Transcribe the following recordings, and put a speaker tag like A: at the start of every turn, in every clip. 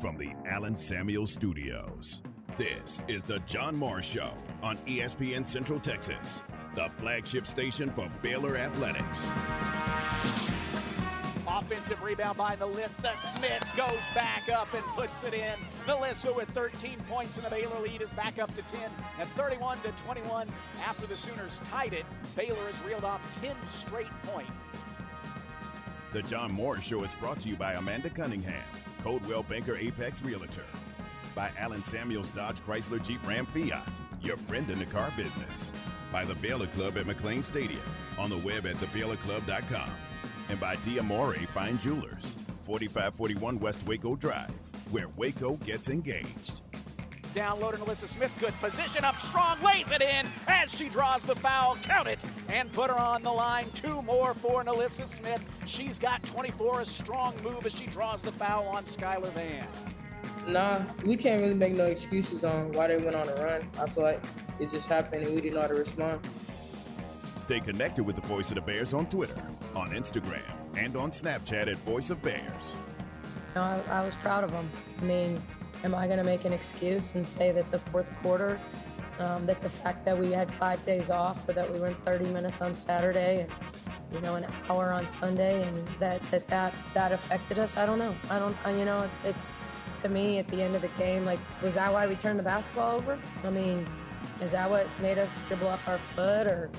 A: from the Allen Samuel Studios. This is the John Morris Show on ESPN Central Texas, the flagship station for Baylor Athletics.
B: Offensive rebound by NaLyssa Smith goes back up and puts it in. NaLyssa with 13 points and the Baylor lead is back up to 10 and 31 to 21 after the Sooners tied it. Baylor has reeled off 10 straight points.
A: The John Moore Show is brought to you by Amanda Cunningham, Coldwell Banker Apex Realtor, by Allen Samuels Dodge Chrysler Jeep Ram Fiat, your friend in the car business, by the Baylor Club at McLane Stadium, on the web at thebaylorclub.com, and by Diamore Fine Jewelers, 4541 West Waco Drive, where Waco gets engaged.
B: Download and NaLyssa Smith, good position up strong, lays it in as she draws the foul. Count it and put her on the line. Two more for NaLyssa Smith. She's got 24, a strong move as she draws the foul on Skylar Vann.
C: Nah, we can't really make no excuses on why they went on a run. I feel like it just happened and we didn't know how to respond.
A: Stay connected with the Voice of the Bears on Twitter, on Instagram, and on Snapchat at Voice of Bears.
D: No, I, I was proud of them. I mean, am I going to make an excuse and say that the fourth quarter, um, that the fact that we had five days off, or that we went 30 minutes on Saturday, and you know, an hour on Sunday, and that that that that affected us? I don't know. I don't. I, you know, it's it's to me at the end of the game, like, was that why we turned the basketball over? I mean, is that what made us dribble off our foot or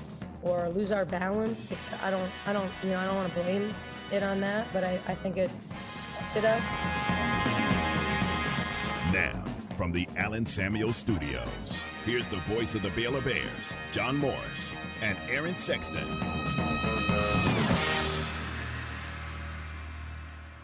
D: or lose our balance? I don't. I don't. You know, I don't want to blame it on that, but I, I think it affected us.
A: Now, from the Allen Samuel Studios, here's the voice of the Baylor Bears, John Morris, and Aaron Sexton.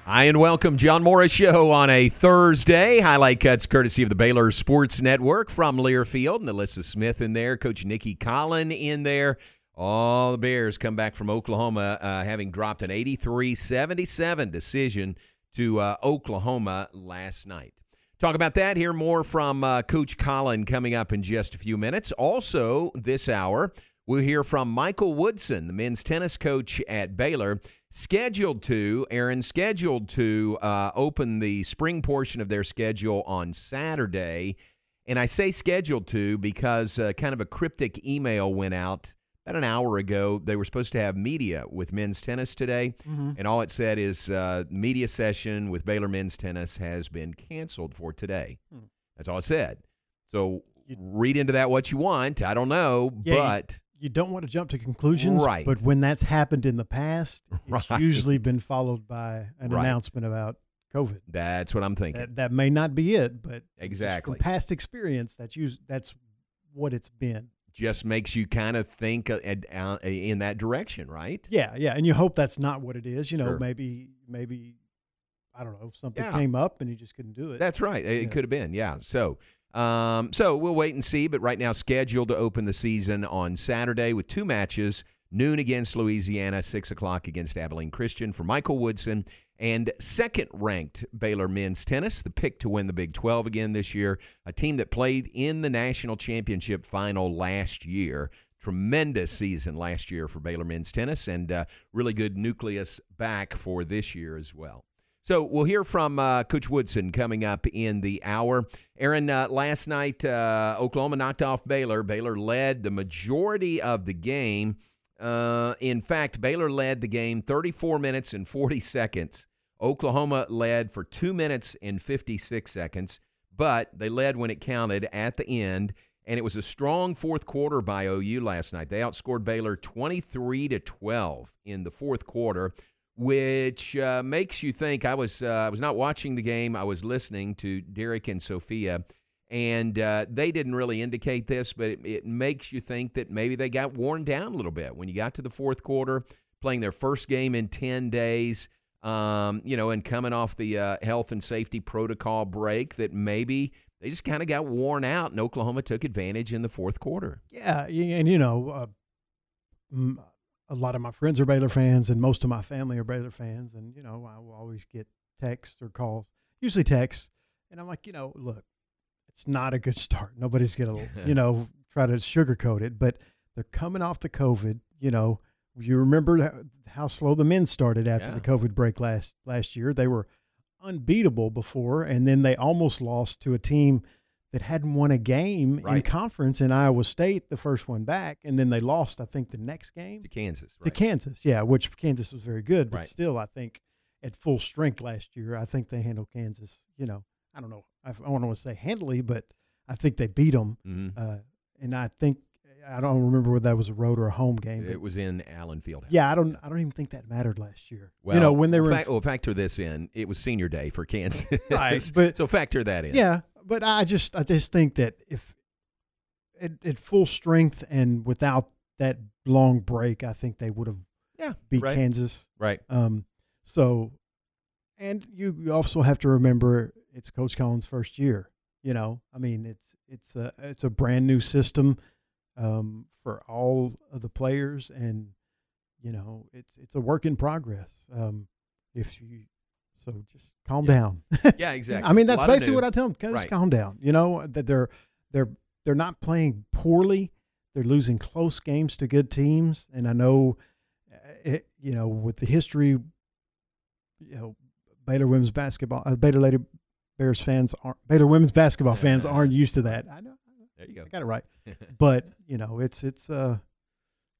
E: Hi, and welcome, John Morris Show on a Thursday. Highlight cuts courtesy of the Baylor Sports Network from Learfield. And NaLyssa Smith in there, Coach Nicki Collen in there. All the Bears come back from Oklahoma uh, having dropped an 83 77 decision to uh, Oklahoma last night. Talk about that. Hear more from uh, Coach Collen coming up in just a few minutes. Also, this hour, we'll hear from Michael Woodson, the men's tennis coach at Baylor, scheduled to, Aaron, scheduled to uh, open the spring portion of their schedule on Saturday. And I say scheduled to because uh, kind of a cryptic email went out about an hour ago. They were supposed to have media with men's tennis today,
F: Mhm.
E: and all it said is uh, media session with Baylor men's tennis has been canceled for today.
F: Hmm.
E: That's all it said. So read into that what you want. I don't know,
F: Yeah,
E: but
F: you don't want to jump to conclusions,
E: Right.
F: But when that's happened in the past, it's
E: Right.
F: usually been followed by an
E: Right.
F: announcement about COVID.
E: that's what I'm thinking.
F: That, that may not be it, but
E: Exactly.
F: from past experience, that's us- that's what it's been.
E: Just makes you kind of think uh, uh, in that direction, right?
F: Yeah, yeah, and you hope that's not what it is. You know,
E: Sure.
F: maybe maybe I don't know something
E: Yeah.
F: came up and you just couldn't do it.
E: That's right. It
F: Yeah.
E: could have been, yeah. So, um, so we'll wait and see. But right now, scheduled to open the season on Saturday with two matches: noon against Louisiana, six o'clock against Abilene Christian for Michael Woodson, and second-ranked Baylor men's tennis, the pick to win the Big 12 again this year. A team that played in the national championship final last year. Tremendous season last year for Baylor men's tennis, and uh, really good nucleus back for this year as well. So we'll hear from uh, Coach Woodson coming up in the hour. Aaron, uh, last night uh, Oklahoma knocked off Baylor. Baylor led the majority of the game. Uh, in fact, Baylor led the game 34 minutes and 40 seconds. Oklahoma led for two minutes and 56 seconds, but they led when it counted at the end. And it was a strong fourth quarter by OU last night. They outscored Baylor 23 to 12 in the fourth quarter which uh, makes you think. I was uh, I was not watching the game. I was listening to Derek and Sophia, and uh, they didn't really indicate this, but it, it makes you think that maybe they got worn down a little bit when you got to the fourth quarter, playing their first game in ten days. Um, you know, and coming off the uh, health and safety protocol break, that maybe they just kind of got worn out, and Oklahoma took advantage in the fourth quarter.
F: Yeah, and you know, uh, a lot of my friends are Baylor fans, and most of my family are Baylor fans, and you know, I will always get texts or calls, usually texts, and I'm like, you know, look, it's not a good start. Nobody's gonna, you know, try to sugarcoat it, but they're coming off the COVID. You know, you remember how- slow the men started after
E: Yeah.
F: the COVID break last last year. They were unbeatable before, and then they almost lost to a team that hadn't won a game in conference in Iowa State, the first one back, and then they lost, I think, the next game
E: To Kansas,
F: to? Kansas. Yeah, which Kansas was very good, but
E: Right.
F: still, I think at full strength last year, I think they handled Kansas. You know, I don't know, I, I don't want to say handily, but I think they beat them.
E: Mhm.
F: Uh, and I think I don't remember whether that was a road or a home game. But
E: It was in Allen Fieldhouse.
F: yeah, I don't. I don't even think that mattered last year.
E: Well,
F: you know, when they were in
E: well, factor this in. It was senior day for Kansas,
F: Right, but-
E: so factor that in.
F: Yeah, but I just I just think that if at, at full strength and without that long break, I think they would have
E: yeah,
F: beat
E: right,
F: Kansas.
E: right.
F: Um, so, and you, you also have to remember it's Coach Collen's first year. You know, I mean, it's it's a it's a brand new system um, for all of the players, and you know, it's it's a work in progress. Um, if you so just calm
E: Yeah.
F: down.
E: Yeah, exactly.
F: I mean, that's basically what I tell them. Just
E: Right.
F: calm down. You know that they're they're they're not playing poorly. They're losing close games to good teams, and I know, uh, it, you know, with the history, you know, Baylor women's basketball, uh, Baylor Lady Bears fans aren't Baylor women's basketball fans aren't used to that. I know,
E: There you go.
F: I got it right, but you know, it's it's uh,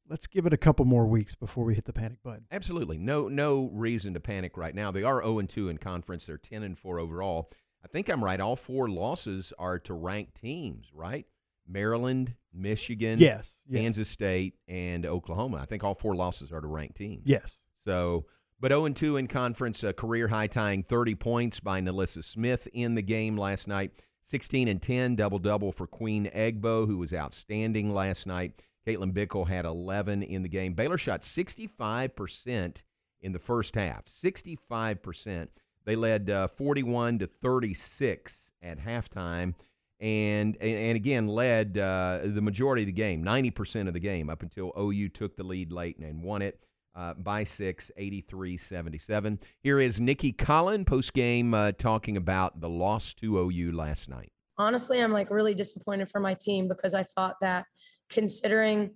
F: let's give it a couple more weeks before we hit the panic button.
E: Absolutely. No no reason to panic right now. They are 0 and 2 in conference. They're 10 and 4 overall. I think I'm right. All four losses are to ranked teams, right? Maryland, Michigan,
F: Yes, yes,
E: Kansas State, and Oklahoma. I think all four losses are to ranked teams.
F: yes.
E: So, but 0 and 2 in conference, a career high tying 30 points by NaLyssa Smith in the game last night. 16 and 10, double double for Queen Egbo, who was outstanding last night. Caitlin Bickle had 11 in the game. Baylor shot 65% in the first half. 65%. They led uh, 41 to 36 at halftime. And, and again led uh, the majority of the game, 90% of the game, up until OU took the lead late and won it uh, by six, 83 77. Here is Nicki Collen post game uh, talking about the loss to OU last night.
D: honestly, I'm like really disappointed for my team because I thought that considering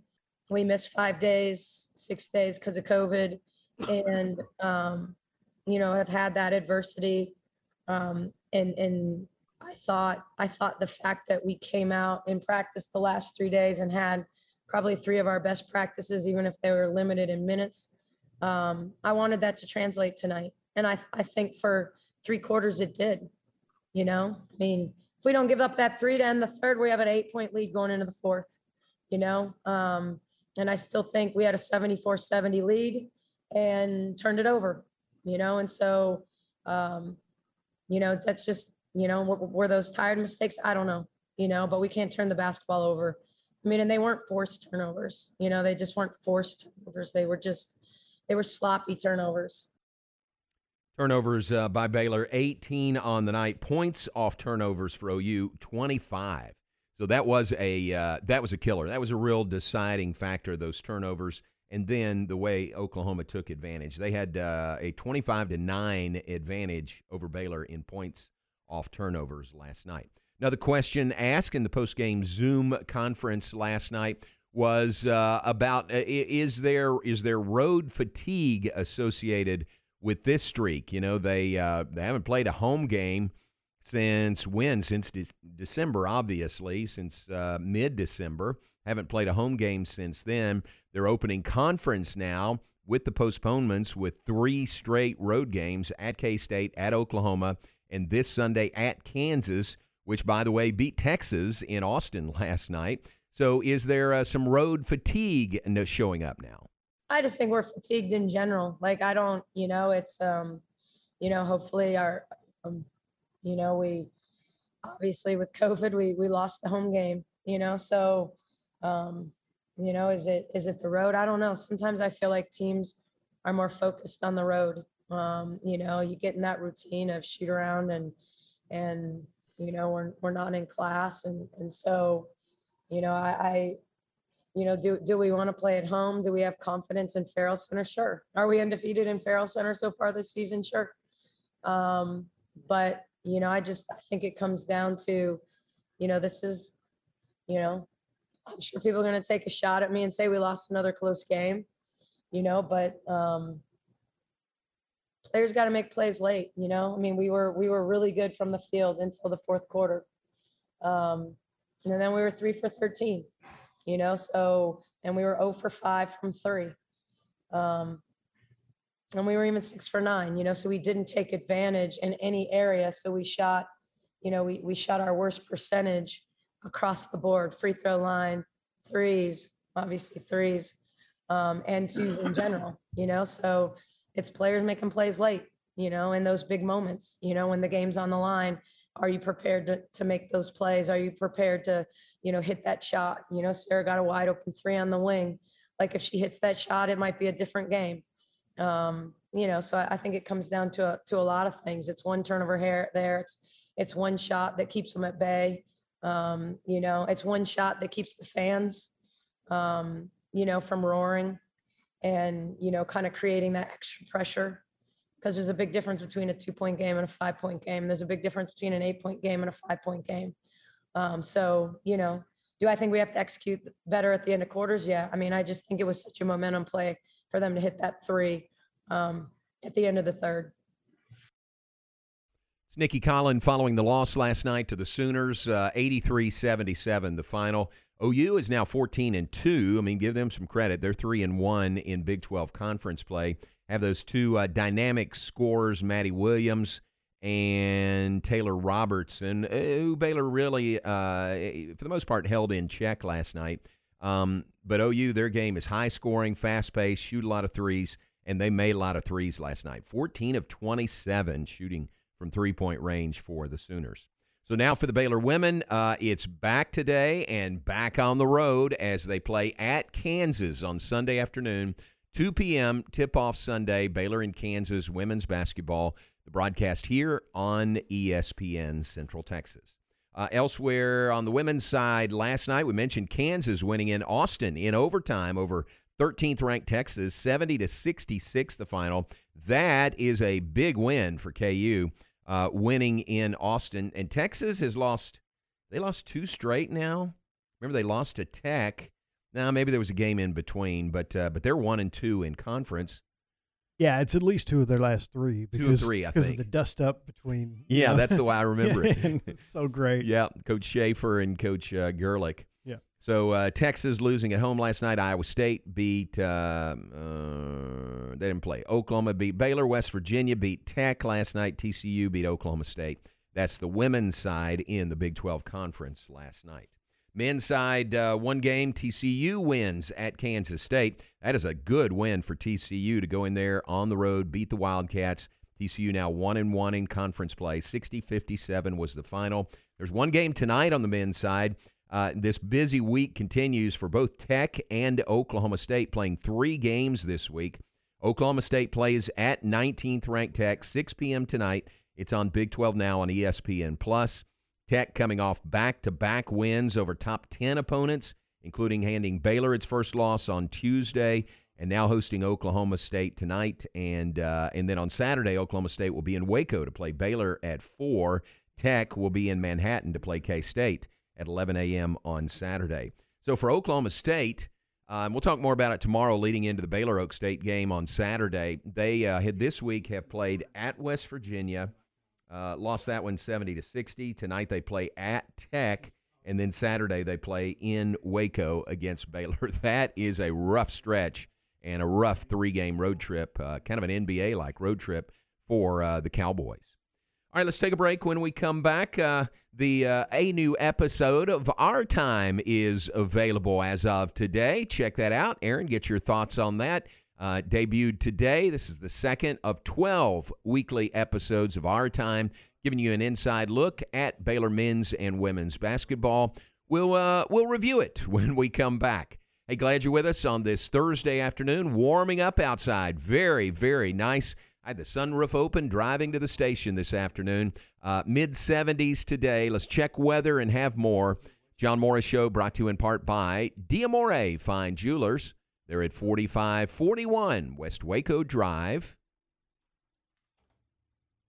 D: we missed five days, six days because of COVID, and um, you know have had that adversity, um, and and I thought I thought the fact that we came out in practice the last three days and had probably three of our best practices, even if they were limited in minutes. Um, I wanted that to translate tonight, and I I think for three quarters it did. You know, I mean, if we don't give up that three to end the third, we have an eight point lead going into the fourth, you know? Um, and I still think we had a 74 70 lead and turned it over, you know? And so, um, you know, that's just, you know, were, were those tired mistakes? I don't know, you know, but we can't turn the basketball over. I mean, and they weren't forced turnovers, you know, they just weren't forced turnovers. They were just, they were sloppy turnovers.
E: Turnovers uh, by Baylor, 18 on the night. Points off turnovers for OU, 25. So that was a uh, that was a killer. That was a real deciding factor. Those turnovers, and then the way Oklahoma took advantage. They had uh, a 25 to nine advantage over Baylor in points off turnovers last night. Now the question asked in the post game Zoom conference last night was uh, about uh, is there is there road fatigue associated with this streak? You know they uh, they haven't played a home game since when? Since de- December, obviously, since uh, mid December. Haven't played a home game since then. They're opening conference now with the postponements with three straight road games at K State, at Oklahoma, and this Sunday at Kansas, which, by the way, beat Texas in Austin last night. So, is there uh, some road fatigue showing up now?
D: I just think we're fatigued in general. Like I don't, you know, it's um, you know, hopefully our um, you know, we obviously with COVID we we lost the home game, you know, so um, you know, is it is it the road? I don't know. Sometimes I feel like teams are more focused on the road. Um, you know, you get in that routine of shoot around and and you know, we're we're not in class and and so, you know, I, I you know, do do we want to play at home? Do we have confidence in Ferrell Center? Sure. Are we undefeated in Ferrell Center so far this season? Sure. Um, but you know, I just I think it comes down to, you know, this is, you know, I'm sure people are going to take a shot at me and say we lost another close game, you know, but um, players got to make plays late. You know, I mean, we were we were really good from the field until the fourth quarter, um, and then we were three for thirteen. You know, so and we were zero oh for five from three, um, and we were even six for nine. You know, so we didn't take advantage in any area. So we shot, you know, we we shot our worst percentage across the board, free throw line, threes, obviously threes, um, and twos in general. You know, so it's players making plays late, you know, in those big moments, you know, when the game's on the line. Are you prepared to, to make those plays? Are you prepared to, you know, hit that shot? You know, Sarah got a wide open three on the wing. Like if she hits that shot, it might be a different game. Um, you know, so I, I think it comes down to a, to a lot of things. It's one turn of her hair there. It's it's one shot that keeps them at bay. Um, you know, it's one shot that keeps the fans, um, you know, from roaring and you know kind of creating that extra pressure. Because there's a big difference between a two point game and a five point game. There's a big difference between an eight point game and a five point game. Um, so you know do i think we have to execute better at the end of quarters? Yeah. I mean i just think it was such a momentum play for them to hit that three um, at the end of the third.
E: It's Nicki Collen following the loss last night to the Sooners, uh, 83-77, the final. OU is now 14 and 2. I mean, give them some credit. They're 3 and 1 in Big 12 conference play. Have those two uh, dynamic scorers, Madi Williams and Taylor Robertson, uh, who Baylor really, uh, for the most part, held in check last night. Um, but OU, their game is high scoring, fast paced, shoot a lot of threes, and they made a lot of threes last night. 14 of 27 shooting from three point range for the Sooners. So now for the Baylor women, uh, it's back today and back on the road as they play at Kansas on Sunday afternoon, 2 p.m. tip off Sunday. Baylor and Kansas women's basketball. The broadcast here on ESPN Central Texas. Uh, elsewhere on the women's side, last night we mentioned Kansas winning in Austin in overtime over 13th ranked Texas, 70 to 66 the final. That is a big win for KU uh, winning in Austin. And Texas has lost, they lost two straight now. Remember, they lost to Tech. Now, maybe there was a game in between, but uh, but they're one and two in conference.
F: Yeah, it's at least two of their last three.
E: Because, two of three, I
F: because
E: think.
F: of the dust up between.
E: Yeah, know? that's the way I remember
F: it. so great.
E: Yeah, Coach Schaefer and Coach uh, Gerlich. So uh, Texas losing at home last night. Iowa State beat. Uh, uh, they didn't play. Oklahoma beat Baylor. West Virginia beat Tech last night. TCU beat Oklahoma State. That's the women's side in the Big 12 conference last night. Men's side, uh, one game. TCU wins at Kansas State. That is a good win for TCU to go in there on the road, beat the Wildcats. TCU now one and one in conference play. 60-57 was the final. There's one game tonight on the men's side. Uh, this busy week continues for both Tech and Oklahoma State, playing three games this week. Oklahoma State plays at 19th ranked Tech, 6 p.m. tonight. It's on Big 12 now on ESPN Plus. Tech coming off back-to-back wins over top 10 opponents, including handing Baylor its first loss on Tuesday, and now hosting Oklahoma State tonight. And uh, and then on Saturday, Oklahoma State will be in Waco to play Baylor at four. Tech will be in Manhattan to play K State at 11 a.m. on Saturday. So for Oklahoma State, um, we'll talk more about it tomorrow leading into the Baylor Oak State game on Saturday. They uh, had this week have played at West Virginia, uh, lost that one 70 to 60. Tonight they play at Tech, and then Saturday they play in Waco against Baylor. That is a rough stretch and a rough three game road trip, uh, kind of an NBA like road trip for uh, the Cowboys. All right, let's take a break. When we come back, uh, the uh, a new episode of Our Time is available as of today. Check that out, Aaron. Get your thoughts on that. Uh, debuted today. This is the second of 12 weekly episodes of Our Time, giving you an inside look at Baylor men's and women's basketball. We'll uh, we'll review it when we come back. Hey, glad you're with us on this Thursday afternoon. Warming up outside, very very nice. I had the sunroof open driving to the station this afternoon. Uh, Mid 70s today. Let's check weather and have more. John Morris Show brought to you in part by Diamore Fine Jewelers. They're at 4541 West Waco Drive.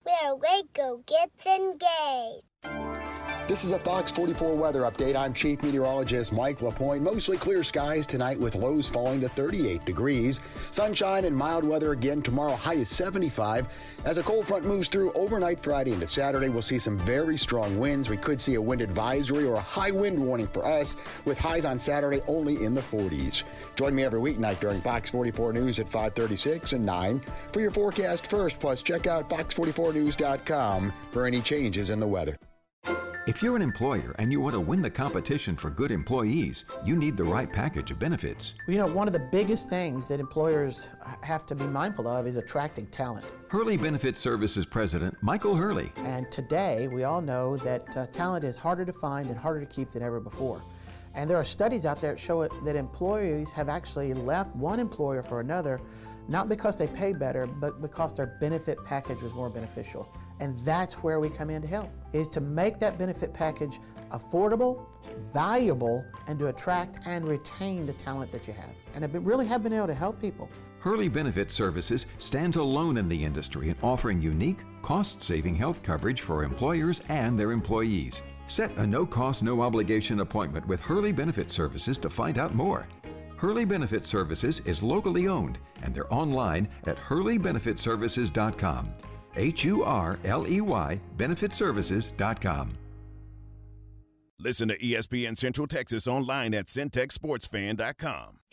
G: Where Waco gets engaged. This is a Fox 44 weather update. I'm Chief Meteorologist Mike LaPointe. Mostly clear skies tonight with lows falling to 38 degrees. Sunshine and mild weather again tomorrow, high is 75. As a cold front moves through overnight Friday into Saturday, we'll see some very strong winds. We could see a wind advisory or a high wind warning for us, with highs on Saturday only in the 40s. Join me every weeknight during Fox 44 News at 536 and 9 for your forecast first. Plus, check out fox44news.com for any changes in the weather.
H: If you're an employer and you want to win the competition for good employees, you need the right package of benefits.
I: You know, one of the biggest things that employers have to be mindful of is attracting talent.
H: Hurley Benefit Services President Michael Hurley.
I: And today, we all know that uh, talent is harder to find and harder to keep than ever before. And there are studies out there that show that employees have actually left one employer for another, not because they pay better, but because their benefit package was more beneficial. And that's where we come in to help, is to make that benefit package affordable, valuable, and to attract and retain the talent that you have. And I really have been able to help people.
H: Hurley Benefit Services stands alone in the industry in offering unique, cost saving health coverage for employers and their employees. Set a no cost, no obligation appointment with Hurley Benefit Services to find out more. Hurley Benefit Services is locally owned and they're online at hurleybenefitservices.com. H U R L E Y benefitservices.com.
A: Listen to ESPN Central Texas online at centexsportsfan.com.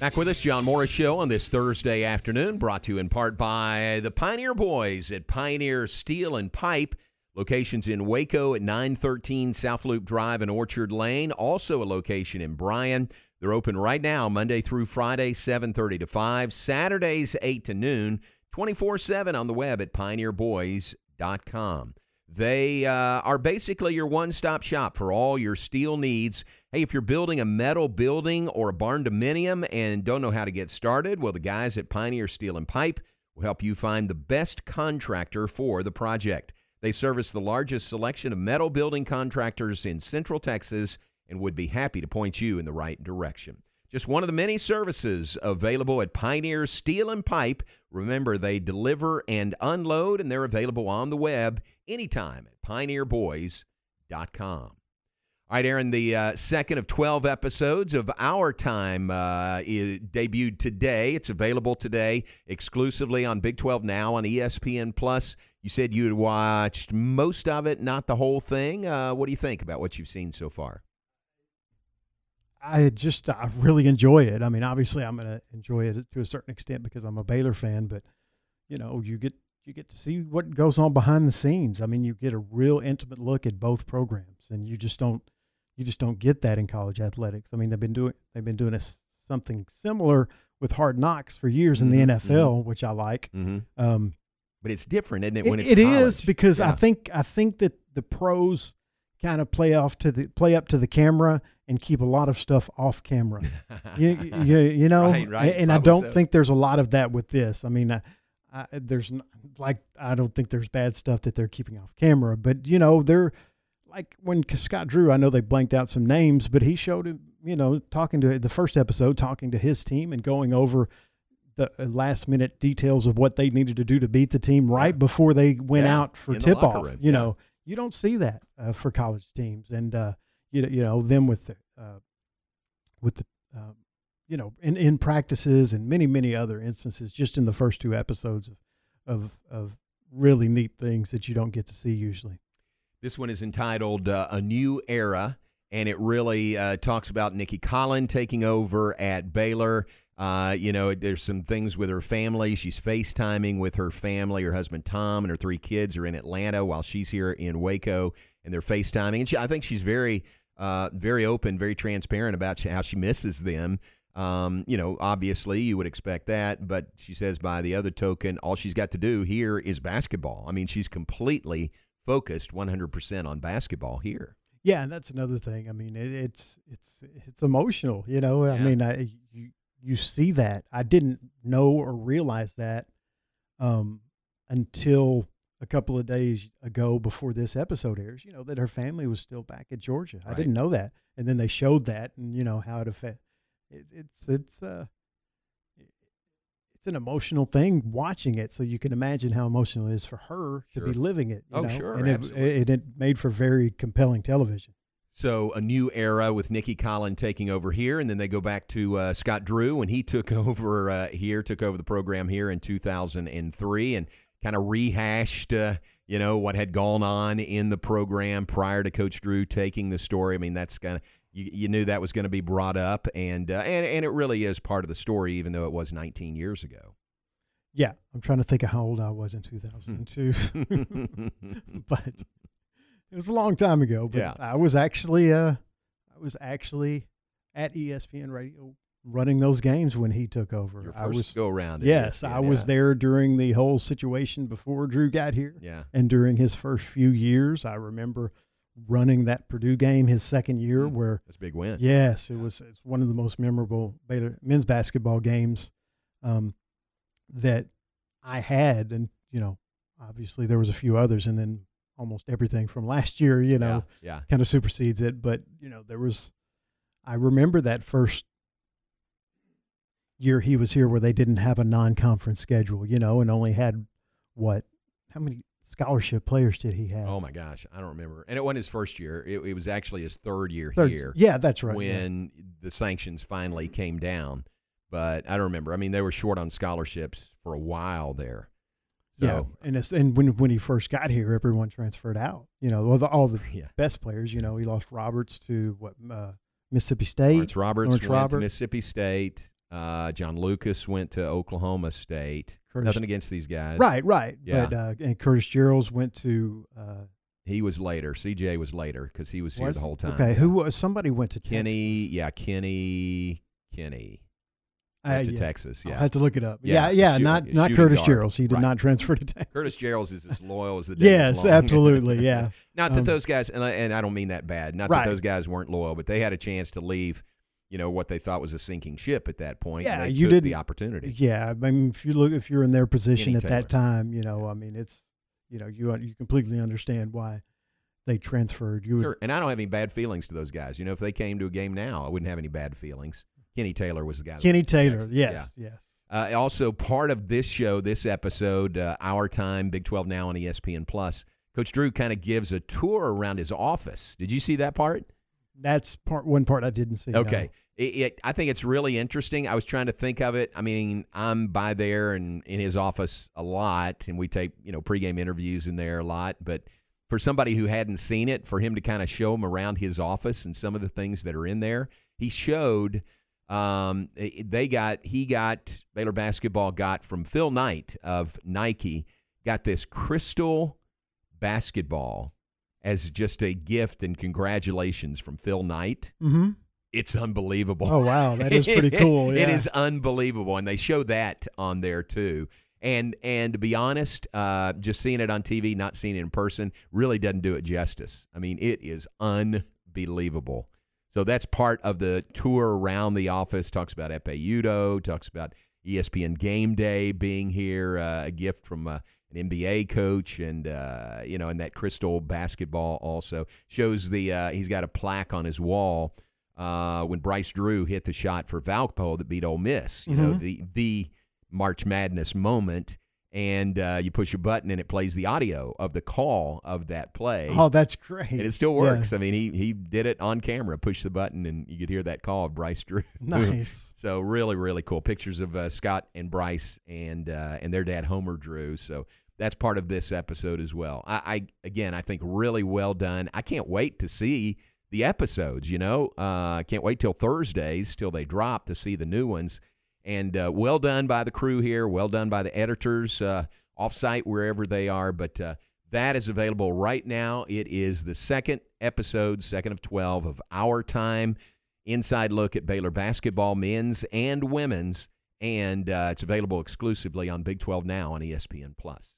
E: Back with us, John Morris Show on this Thursday afternoon, brought to you in part by the Pioneer Boys at Pioneer Steel and Pipe. Locations in Waco at 913 South Loop Drive and Orchard Lane. Also a location in Bryan. They're open right now, Monday through Friday, 7:30 to 5. Saturdays, 8 to noon. 24/7 on the web at pioneerboys.com. They uh, are basically your one-stop shop for all your steel needs. Hey, if you're building a metal building or a barn dominium and don't know how to get started, well, the guys at Pioneer Steel and Pipe will help you find the best contractor for the project. They service the largest selection of metal building contractors in Central Texas and would be happy to point you in the right direction. Just one of the many services available at Pioneer Steel and Pipe. Remember, they deliver and unload, and they're available on the web anytime at pioneerboys.com. All right, Aaron, the uh, second of 12 episodes of Our Time uh, debuted today. It's available today exclusively on Big 12 Now on ESPN Plus. You said you had watched most of it, not the whole thing. Uh, what do you think about what you've seen so far?
F: I just I really enjoy it. I mean, obviously, I'm going to enjoy it to a certain extent because I'm a Baylor fan, but you know, you get you get to see what goes on behind the scenes. I mean, you get a real intimate look at both programs, and you just don't you just don't get that in college athletics. I mean, they've been doing they've been doing a, something similar with Hard Knocks for years in
E: Mhm,
F: the NFL,
E: mhm.
F: which I like.
E: Mhm.
F: Um,
E: But it's different, isn't it? When it's
F: it is because I think I think that the pros kind of play off to the play up to the camera and keep a lot of stuff off camera. you, you, you know,
E: Right, right.
F: and I don't
E: so.
F: think there's a lot of that with this. I mean, I, I, there's like I don't think there's bad stuff that they're keeping off camera, but you know, they're like when Scott Drew. I know they blanked out some names, but he showed him, you know, talking to the first episode, talking to his team and going over the uh, last minute details of what they needed to do to beat the team right before they went
E: Yeah,
F: out for tip off. You
E: yeah.
F: know, you don't see that uh, for college teams, and uh, you know, you know them with the uh, with the um, you know in in practices and many many other instances, just in the first two episodes of of of really neat things that you don't get to see usually.
E: This one is entitled uh, "A New Era." and it really uh, talks about Nicki Collen taking over at Baylor. Uh, you know, there's some things with her family. She's FaceTiming with her family. Her husband Tom and her three kids are in Atlanta while she's here in Waco, and they're FaceTiming. And she, I think she's very, uh, very open, very transparent about how she misses them. Um, you know, obviously you would expect that, but she says by the other token, all she's got to do here is basketball. I mean, she's completely focused 100% on basketball here.
F: Yeah, and that's another thing. I mean, it, it's it's it's emotional. You know, I mean, I, you you see that. I didn't know or realize that um, until a couple of days ago before this episode airs. You know that her family was still back in Georgia. I didn't know that, and then they showed that, and you know how it affect. It, it's it's uh it's an emotional thing watching it, so you can imagine how emotional it is for her to be living it. you
E: Oh,
F: know?
E: sure,
F: and it, it, it made for very compelling television.
E: So a new era with Nicki Collen taking over here, and then they go back to uh, Scott Drew when he took over uh, here, took over the program here in 2003, and kind of rehashed, uh, you know, what had gone on in the program prior to Coach Drew taking the story. I mean, that's kind of you, you knew that was going to be brought up, and uh, and and it really is part of the story, even though it was 19 years ago.
F: Yeah, I'm trying to think of how old I was in 2002, but it was a long time ago. But
E: Yeah.
F: I was actually, uh, I was actually at ESPN Radio running those games when he took over.
E: Your
F: I was
E: go around.
F: Yes,
E: ESPN,
F: I was
E: yeah.
F: there during the whole situation before Drew got here.
E: Yeah.
F: and during his first few years, I remember running that Purdue game his second year,
E: Mm,
F: where
E: that's a big win.
F: Yes, it was. It's one of the most memorable Baylor men's basketball games um, that I had, and you know, obviously there was a few others, and then almost everything from last year, you know,
E: Yeah, yeah.
F: kind of supersedes it. But you know, there was. I remember that first year he was here, where they didn't have a non-conference schedule, you know, and only had what? How many scholarship players did he have?
E: Oh my gosh, I don't remember. And it wasn't his first year. It, it was actually his third year
F: Third-
E: here.
F: yeah, that's right, yeah.
E: When the sanctions finally came down, but I don't remember. I mean, they were short on scholarships for a while there. So
F: yeah, and it's, and when when he first got here, everyone transferred out. You know, all the, all the
E: Yeah.
F: best players. You know, he lost Roberts to what uh, Mississippi State.
E: Lawrence Roberts
F: Lawrence
E: went
F: Roberts.
E: to Mississippi State. Uh, John Lucas went to Oklahoma State.
F: Curtis-
E: Nothing against these guys.
F: Right, right.
E: Yeah.
F: But uh, and Curtis Jerrells went to. Uh,
E: he was later. CJ was later because he was here
F: was-
E: the whole time.
F: Okay,
E: Yeah.
F: who was somebody went to
E: Kenny? Yeah, Kenny. Kenny.
F: Uh,
E: Went to
F: yeah.
E: Texas. I
F: had to look it up. Yeah, yeah,
E: shoot-
F: not not Curtis. Jerrells. He did
E: Right.
F: not transfer to Texas.
E: Curtis Jerrells is as loyal as the day
F: Yes, absolutely, yeah.
E: not that
F: Um,
E: those guys, and I, and I don't mean that bad. Not
F: Right.
E: that those guys weren't loyal, but they had a chance to leave. You know what they thought was a sinking ship at that point.
F: Yeah,
E: they
F: you did
E: the opportunity.
F: Yeah, I mean, if you look, if you're in their position
E: Kenny
F: at
E: Taylor.
F: that time, you know, I mean, it's you know, you you completely understand why they transferred. You would,
E: Sure, and I don't have any bad feelings to those guys. You know, if they came to a game now, I wouldn't have any bad feelings. Kenny Taylor was the guy.
F: Kenny Taylor, yes,
E: Yeah.
F: yes.
E: Uh, also, part of this show, this episode, uh, Our Time, Big 12 Now on ESPN Plus, Coach Drew kind of gives a tour around his office. Did you see that part?
F: That's part one part I didn't see. no.
E: Okay. It, it, I think it's really interesting. I was trying to think of it. I mean, I'm by there and in his office a lot, and we take you know pregame interviews in there a lot. But for somebody who hadn't seen it, for him to kind of show him around his office and some of the things that are in there, he showed. Um, they got he got Baylor basketball got from Phil Knight of Nike got this crystal basketball as just a gift and congratulations from Phil Knight.
F: Mhm.
E: It's unbelievable.
F: Oh, wow. That is pretty cool,
E: it
F: yeah.
E: is unbelievable, and they show that on there too. And and to be honest, uh, just seeing it on TV, not seeing it in person, really doesn't do it justice. I mean, it is unbelievable. So that's part of the tour around the office. Talks about Ekpe Udoh, talks about ESPN Game Day being here, uh, a gift from uh, an NBA coach, and uh, you know, and that crystal basketball also shows the. Uh, he's got a plaque on his wall uh, when Bryce Drew hit the shot for Valpo that beat Ole Miss. You know,
F: Mhm.
E: the the March Madness moment. And uh, you push a button and it plays the audio of the call of that play.
F: Oh, that's great.
E: And it still works.
F: Yeah.
E: I mean, he he did it on camera. Push the button, and you could hear that call of Bryce Drew.
F: Nice.
E: so really, really cool pictures of uh, Scott and Bryce and uh, and their dad Homer Drew. So that's part of this episode as well. I, I again, I think really well done. I can't wait to see the episodes. You know, uh, I can't wait till Thursdays till they drop to see the new ones. And uh, well done by the crew here. Well done by the editors uh, offsite wherever they are. But uh, that is available right now. It is the second episode, second of 12 of Our Time. Inside look at Baylor basketball, men's and women's. And uh, it's available exclusively on Big 12 Now on ESPN Plus.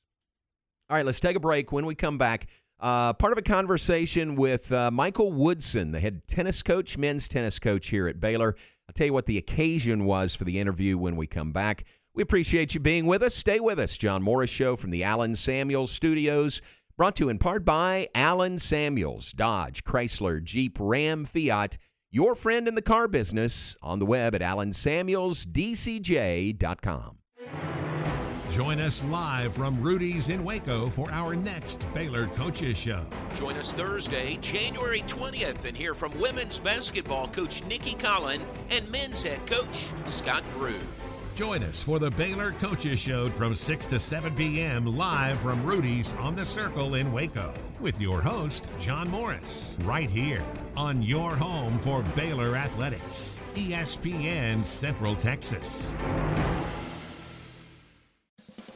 E: All right, let's take a break. When we come back, uh, part of a conversation with uh, Michael Woodson, the head tennis coach, men's tennis coach here at Baylor. I'll tell you what the occasion was for the interview when we come back. We appreciate you being with us. Stay with us. John Morris Show from the Allen Samuels Studios, brought to you in part by Allen Samuels, Dodge, Chrysler, Jeep, Ram, Fiat. Your friend in the car business on the web at allensamuelsdcj.com.
J: Join us live from Rudy's in Waco for our next Baylor Coaches Show.
K: Join us Thursday, January 20th, and hear from women's basketball coach Nicki Collen and men's head coach Scott Drew.
J: Join us for the Baylor Coaches Show from 6 to 7 p.m. live from Rudy's on the Circle in Waco with your host, John Morris, right here on your home for Baylor Athletics, ESPN Central Texas.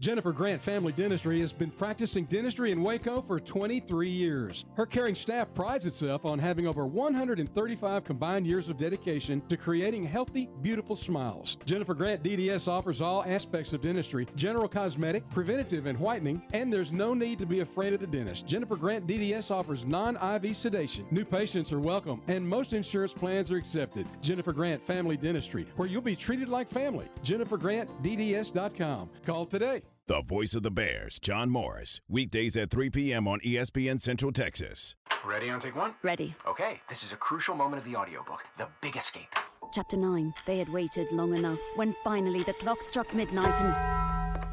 L: Jennifer Grant Family Dentistry has been practicing dentistry in Waco for 23 years. Her caring staff prides itself on having over 135 combined years of dedication to creating healthy, beautiful smiles. Jennifer Grant DDS offers all aspects of dentistry general cosmetic, preventative, and whitening, and there's no need to be afraid of the dentist. Jennifer Grant DDS offers non IV sedation. New patients are welcome, and most insurance plans are accepted. Jennifer Grant Family Dentistry, where you'll be treated like family. JenniferGrantDDS.com. Call today.
A: The voice of the Bears, John Morris, weekdays at 3 p.m. on ESPN Central Texas.
M: Ready on take one?
N: Ready.
M: Okay, this is a crucial moment of the audiobook The Big Escape.
N: Chapter 9. They had waited long enough when finally the clock struck midnight and.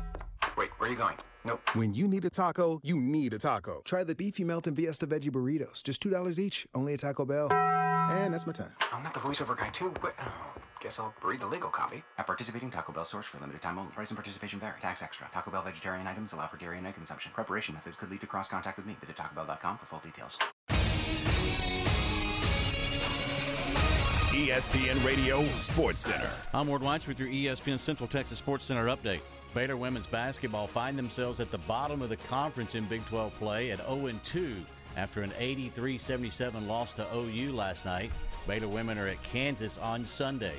M: Wait, where are you going? Nope.
O: When you need a taco, you need a taco. Try the beefy melt and Fiesta veggie burritos. Just $2 each, only at Taco Bell. And that's my time.
M: I'm not the voiceover guy, too, but oh, guess I'll read the legal copy. At participating Taco Bell stores for limited time only. Price and participation vary. Tax extra. Taco Bell vegetarian items allow for dairy and egg consumption. Preparation methods could lead to cross contact with me. Visit TacoBell.com for full details.
A: ESPN Radio Sports Center.
P: I'm Ward Weitz with your ESPN Central Texas Sports Center update. Baylor women's basketball find themselves at the bottom of the conference in Big 12 play at 0 2 after an 83 77 loss to OU last night. Baylor women are at Kansas on Sunday.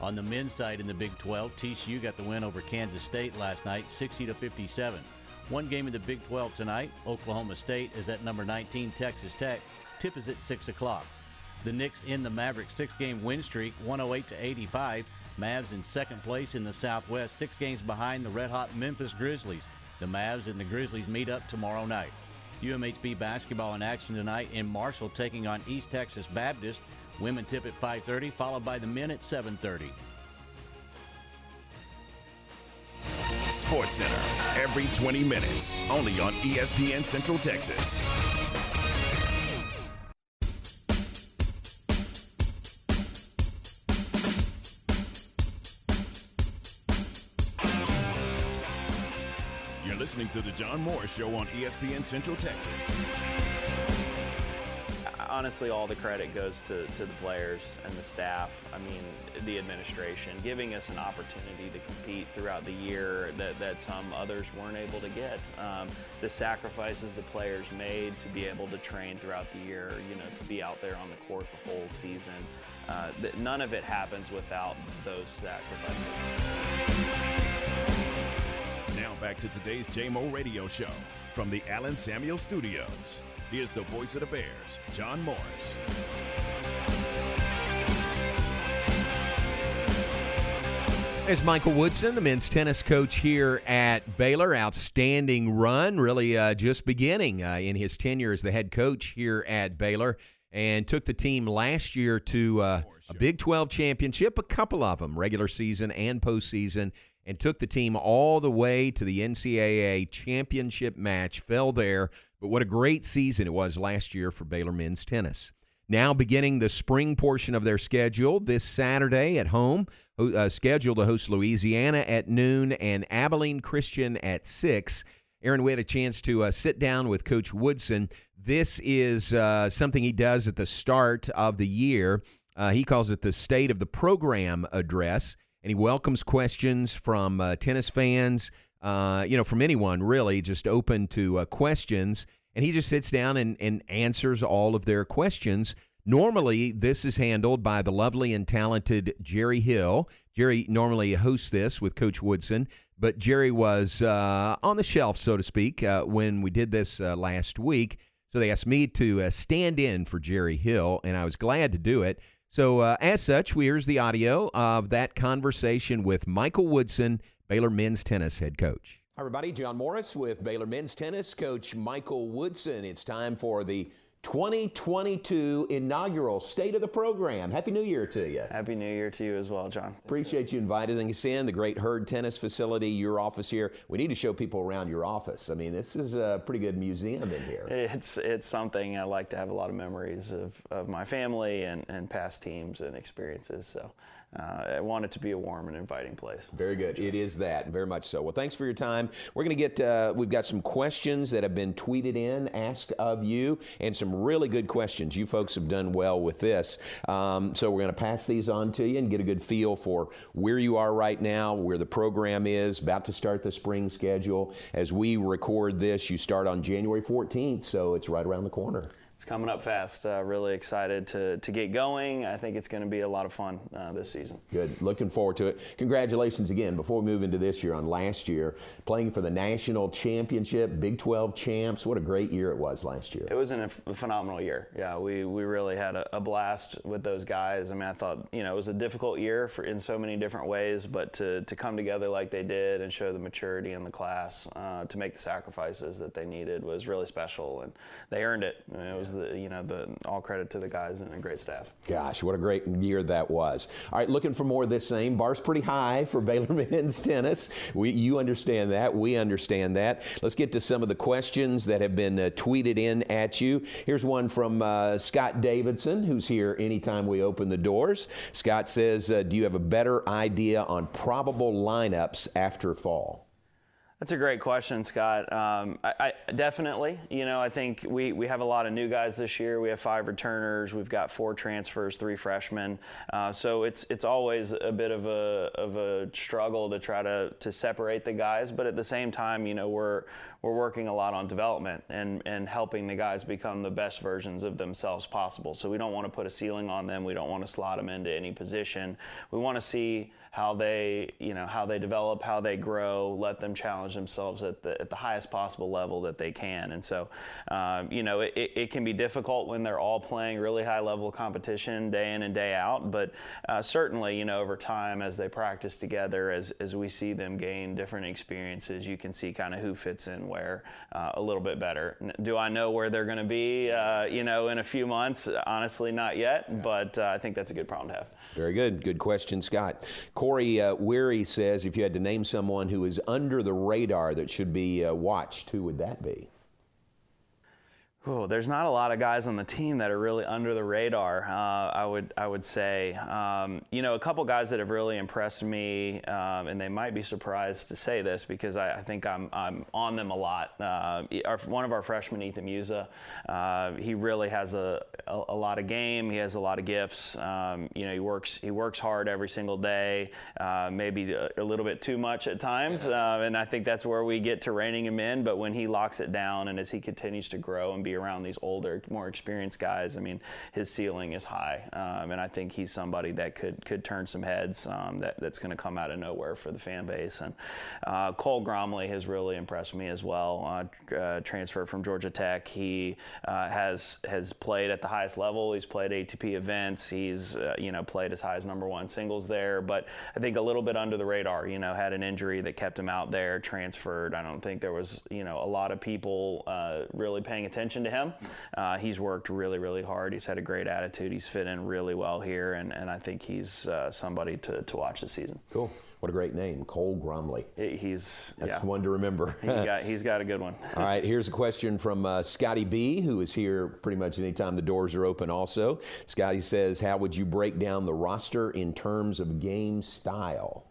P: On the men's side in the Big 12, TCU got the win over Kansas State last night, 60 to 57. One game in the Big 12 tonight. Oklahoma State is at number 19 Texas Tech. Tip is at 6 o'clock. The Knicks in the Mavericks six-game win streak, 108 to 85. Mavs in second place in the Southwest, six games behind the red-hot Memphis Grizzlies. The Mavs and the Grizzlies meet up tomorrow night. UMHB basketball in action tonight in Marshall taking on East Texas Baptist. Women tip at 5:30, followed by the men at 7:30.
A: Sports Center, every 20 minutes, only on ESPN Central Texas. You're listening to the John Morris Show on ESPN Central Texas.
Q: Honestly, all the credit goes to, to the players and the staff. I mean, the administration giving us an opportunity to compete throughout the year that, that some others weren't able to get. Um, the sacrifices the players made to be able to train throughout the year, you know, to be out there on the court the whole season. Uh, th- none of it happens without those sacrifices.
A: Now back to today's JMO Radio Show from the Allen Samuel Studios. Here's the voice of the Bears, John Morris.
E: There's Michael Woodson, the men's tennis coach here at Baylor. Outstanding run, really uh, just beginning uh, in his tenure as the head coach here at Baylor, and took the team last year to uh, a Big 12 championship, a couple of them, regular season and postseason, and took the team all the way to the NCAA championship match. Fell there, but what a great season it was last year for Baylor men's tennis. Now beginning the spring portion of their schedule this Saturday at home uh, scheduled to host Louisiana at noon and Abilene Christian at 6. Aaron, we had a chance to uh, sit down with Coach Woodson. This is uh, something he does at the start of the year. Uh, he calls it the State of the Program Address, and he welcomes questions from uh, tennis fans, uh, you know, from anyone really, just open to questions. And he just sits down and, and answers all of their questions. Normally, this is handled by the lovely and talented Jerry Hill. Jerry normally hosts this with Coach Woodson, but Jerry was uh, on the shelf, so to speak, uh, when we did this uh, last week. So they asked me to uh, stand in for Jerry Hill, and I was glad to do it. So, uh, as such, here's the audio of that conversation with Michael Woodson, Baylor men's tennis head coach. Hi, everybody. John Morris with Baylor men's tennis coach Michael Woodson. It's time for the 2022 inaugural State of the Program. Happy New Year to you.
Q: Happy New Year to you as well, John.
E: Appreciate you inviting us in, the great Hurd Tennis Facility, your office here. We need to show people around your office. I mean, this is a pretty good museum in here.
Q: It's it's something I like to have a lot of memories of, of my family and, and past teams and experiences. So uh, I want it to be a warm and inviting place.
E: Very good. It is that, very much so. Well, thanks for your time. We're going to get, uh, we've got some questions that have been tweeted in, asked of you, and some really good questions. You folks have done well with this. Um, so we're going to pass these on to you and get a good feel for where you are right now, where the program is, about to start the spring schedule. As we record this, you start on January 14th, so it's right around the corner
Q: it's coming up fast. Uh, really excited to, to get going. I think it's going to be a lot of fun uh, this season.
E: Good. Looking forward to it. Congratulations again. Before we move into this year, on last year, playing for the national championship, Big 12 champs. What a great year it was last year.
Q: It was a phenomenal year. Yeah, we, we really had a, a, blast with those guys. I mean, I thought, you know, it was a difficult year for in so many different ways, but to, to come together like they did and show the maturity in the class, uh, to make the sacrifices that they needed was really special, and they earned it. I mean, it was you know the all credit to the guys and a great staff.
E: Gosh, what a great year that was. All right, looking for more of this same. Bar's pretty high for Baylor men's tennis. We, you understand that. We understand that. Let's get to some of the questions that have been uh, tweeted in at you. Here's one from uh, Scott Davidson, who's here anytime we open the doors. Scott says, uh, "Do you have a better idea on probable lineups after fall?"
Q: That's a great question, Scott. Um, I, I, definitely, you know, I think we, we have a lot of new guys this year. We have five returners. We've got four transfers, three freshmen. Uh, so it's it's always a bit of a of a struggle to try to to separate the guys. But at the same time, you know, we're we're working a lot on development and and helping the guys become the best versions of themselves possible. So we don't want to put a ceiling on them. We don't want to slot them into any position. We want to see how they, you know, how they develop, how they grow, let them challenge themselves at the, at the highest possible level that they can. And so, um, you know, it, it can be difficult when they're all playing really high level competition day in and day out. But uh, certainly, you know, over time as they practice together, as, as we see them gain different experiences, you can see kind of who fits in where uh, a little bit better. Do I know where they're going to be, uh, you know, in a few months? Honestly, not yet, but uh, I think that's a good problem to have.
E: Very good. Good question, Scott. Corey uh, Weary says if you had to name someone who is under the radar that should be uh, watched, who would that be?
Q: Oh, there's not a lot of guys on the team that are really under the radar. Uh, I would I would say, um, you know, a couple guys that have really impressed me, um, and they might be surprised to say this because I, I think I'm I'm on them a lot. Uh, our, one of our freshmen, Ethan Musa, uh, he really has a, a, a lot of game. He has a lot of gifts. Um, you know, he works he works hard every single day, uh, maybe a, a, little bit too much at times, uh, and I think that's where we get to reining him in. But when he locks it down and as he continues to grow and be around these older, more experienced guys. I mean, his ceiling is high, um, and I think he's somebody that could could turn some heads. Um, that that's going to come out of nowhere for the fan base. And uh, Cole Gromley has really impressed me as well. Uh, uh, transferred from Georgia Tech, he uh, has has played at the highest level. He's played ATP events. He's uh, you know played as high as number one singles there, but I think a little bit under the radar. You know, had an injury that kept him out there. Transferred. I don't think there was you know a lot of people uh, really paying attention to him. Uh, he's worked really really hard. He's had a great attitude. He's fit in really well here, and, and I think he's uh, somebody to, to watch this season.
E: Cool. What a great name, Cole Gromley.
Q: He's
E: that's
Q: yeah.
E: one to remember.
Q: he got, he's got a good one.
E: All right, here's a question from uh, Scotty B, who is here pretty much anytime the doors are open. Also, Scotty says, "How would you break down the roster in terms of game style?"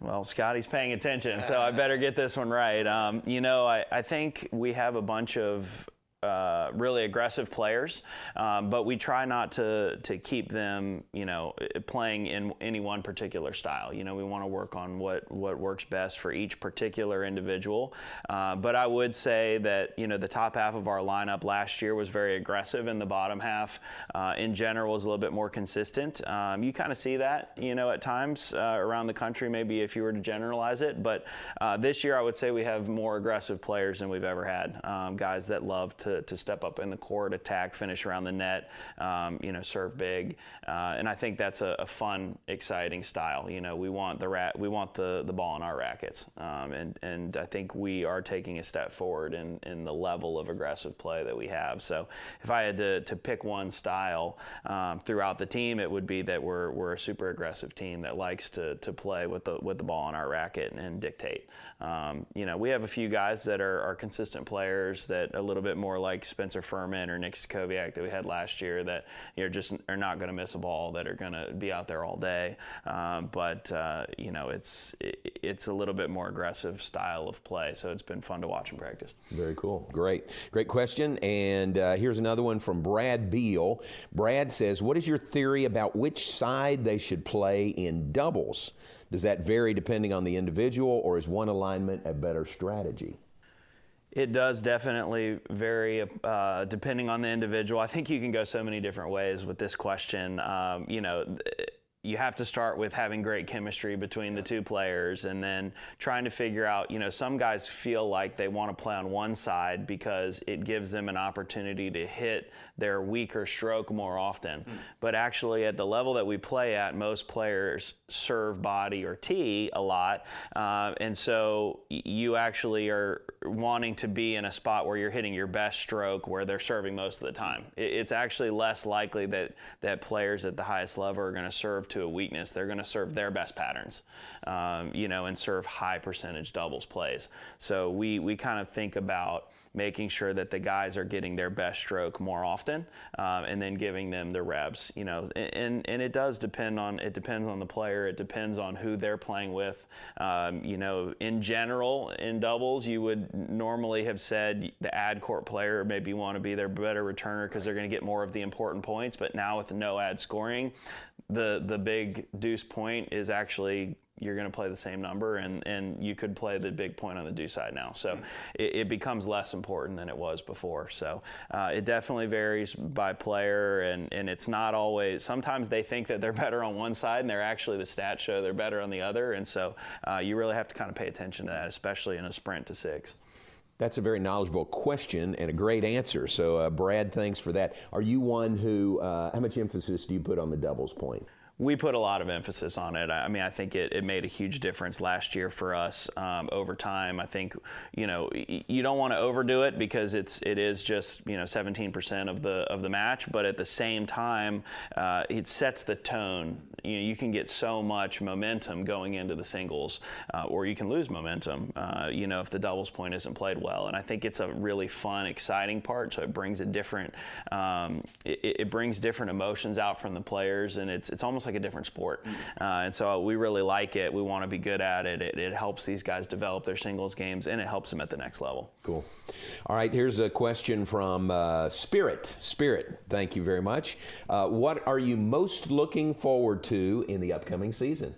Q: Well, Scotty's paying attention, so I better get this one right. Um, you know, I, I think we have a bunch of uh, really aggressive players, um, but we try not to to keep them, you know, playing in any one particular style. You know, we want to work on what what works best for each particular individual. Uh, but I would say that you know the top half of our lineup last year was very aggressive, and the bottom half, uh, in general, was a little bit more consistent. Um, you kind of see that, you know, at times uh, around the country. Maybe if you were to generalize it, but uh, this year I would say we have more aggressive players than we've ever had. Um, guys that love to to, to step up in the court, attack, finish around the net, um, you know, serve big. Uh, and I think that's a, a, fun, exciting style. You know, we want the rat, we want the, the ball in our rackets. Um, and, and I think we are taking a step forward in, in the level of aggressive play that we have. So if I had to, to pick one style um, throughout the team, it would be that we're, we're a super aggressive team that likes to, to play with the, with the ball in our racket and, and dictate. Um, you know, we have a few guys that are, are consistent players that a little bit more like Spencer Furman or Nick Stachowiak that we had last year that you're just are not going to miss a ball that are going to be out there all day. Um, but uh, you know, it's it, it's a little bit more aggressive style of play, so it's been fun to watch and practice.
E: Very cool, great, great question. And uh, here's another one from Brad Beal. Brad says, "What is your theory about which side they should play in doubles?" Does that vary depending on the individual, or is one alignment a better strategy?
Q: It does definitely vary uh, depending on the individual. I think you can go so many different ways with this question. Um, you know, you have to start with having great chemistry between the two players and then trying to figure out, you know, some guys feel like they want to play on one side because it gives them an opportunity to hit their weaker stroke more often. Mm. But actually, at the level that we play at, most players serve body or tee a lot. Uh, and so you actually are wanting to be in a spot where you're hitting your best stroke where they're serving most of the time. It's actually less likely that, that players at the highest level are going to serve to a weakness. They're going to serve their best patterns, um, you know, and serve high percentage doubles plays. So we, we kind of think about making sure that the guys are getting their best stroke more often, um, and then giving them the reps. You know, and and it does depend on it depends on the player. It depends on who they're playing with. Um, you know, in general, in doubles, you would normally have said the ad court player maybe want to be their better returner because they're going to get more of the important points. But now with no ad scoring, the the big deuce point is actually you're going to play the same number and, and you could play the big point on the deuce side now. So it, it becomes less important than it was before. So uh, it definitely varies by player and, and it's not always, sometimes they think that they're better on one side and they're actually the stats show they're better on the other. And so uh, you really have to kind of pay attention to that, especially in a sprint to six.
E: That's a very knowledgeable question and a great answer. So, uh, Brad, thanks for that. Are you one who, uh, how much emphasis do you put on the doubles point?
Q: We put a lot of emphasis on it. I mean, I think it, it made a huge difference last year for us um, over time. I think, you know, you don't want to overdo it because it's it is just you know 17% of the of the match, but at the same time, uh, it sets the tone. You know, you can get so much momentum going into the singles, uh, or you can lose momentum. Uh, you know, if the doubles point isn't played well, and I think it's a really fun, exciting part. So it brings a different, um, it, it brings different emotions out from the players, and it's it's almost like a different sport. Uh, and so we really like it. We want to be good at it. it. It helps these guys develop their singles games and it helps them at the next level.
E: Cool. All right, here's a question from uh, Spirit. Spirit, thank you very much. Uh, what are you most looking forward to in the upcoming season?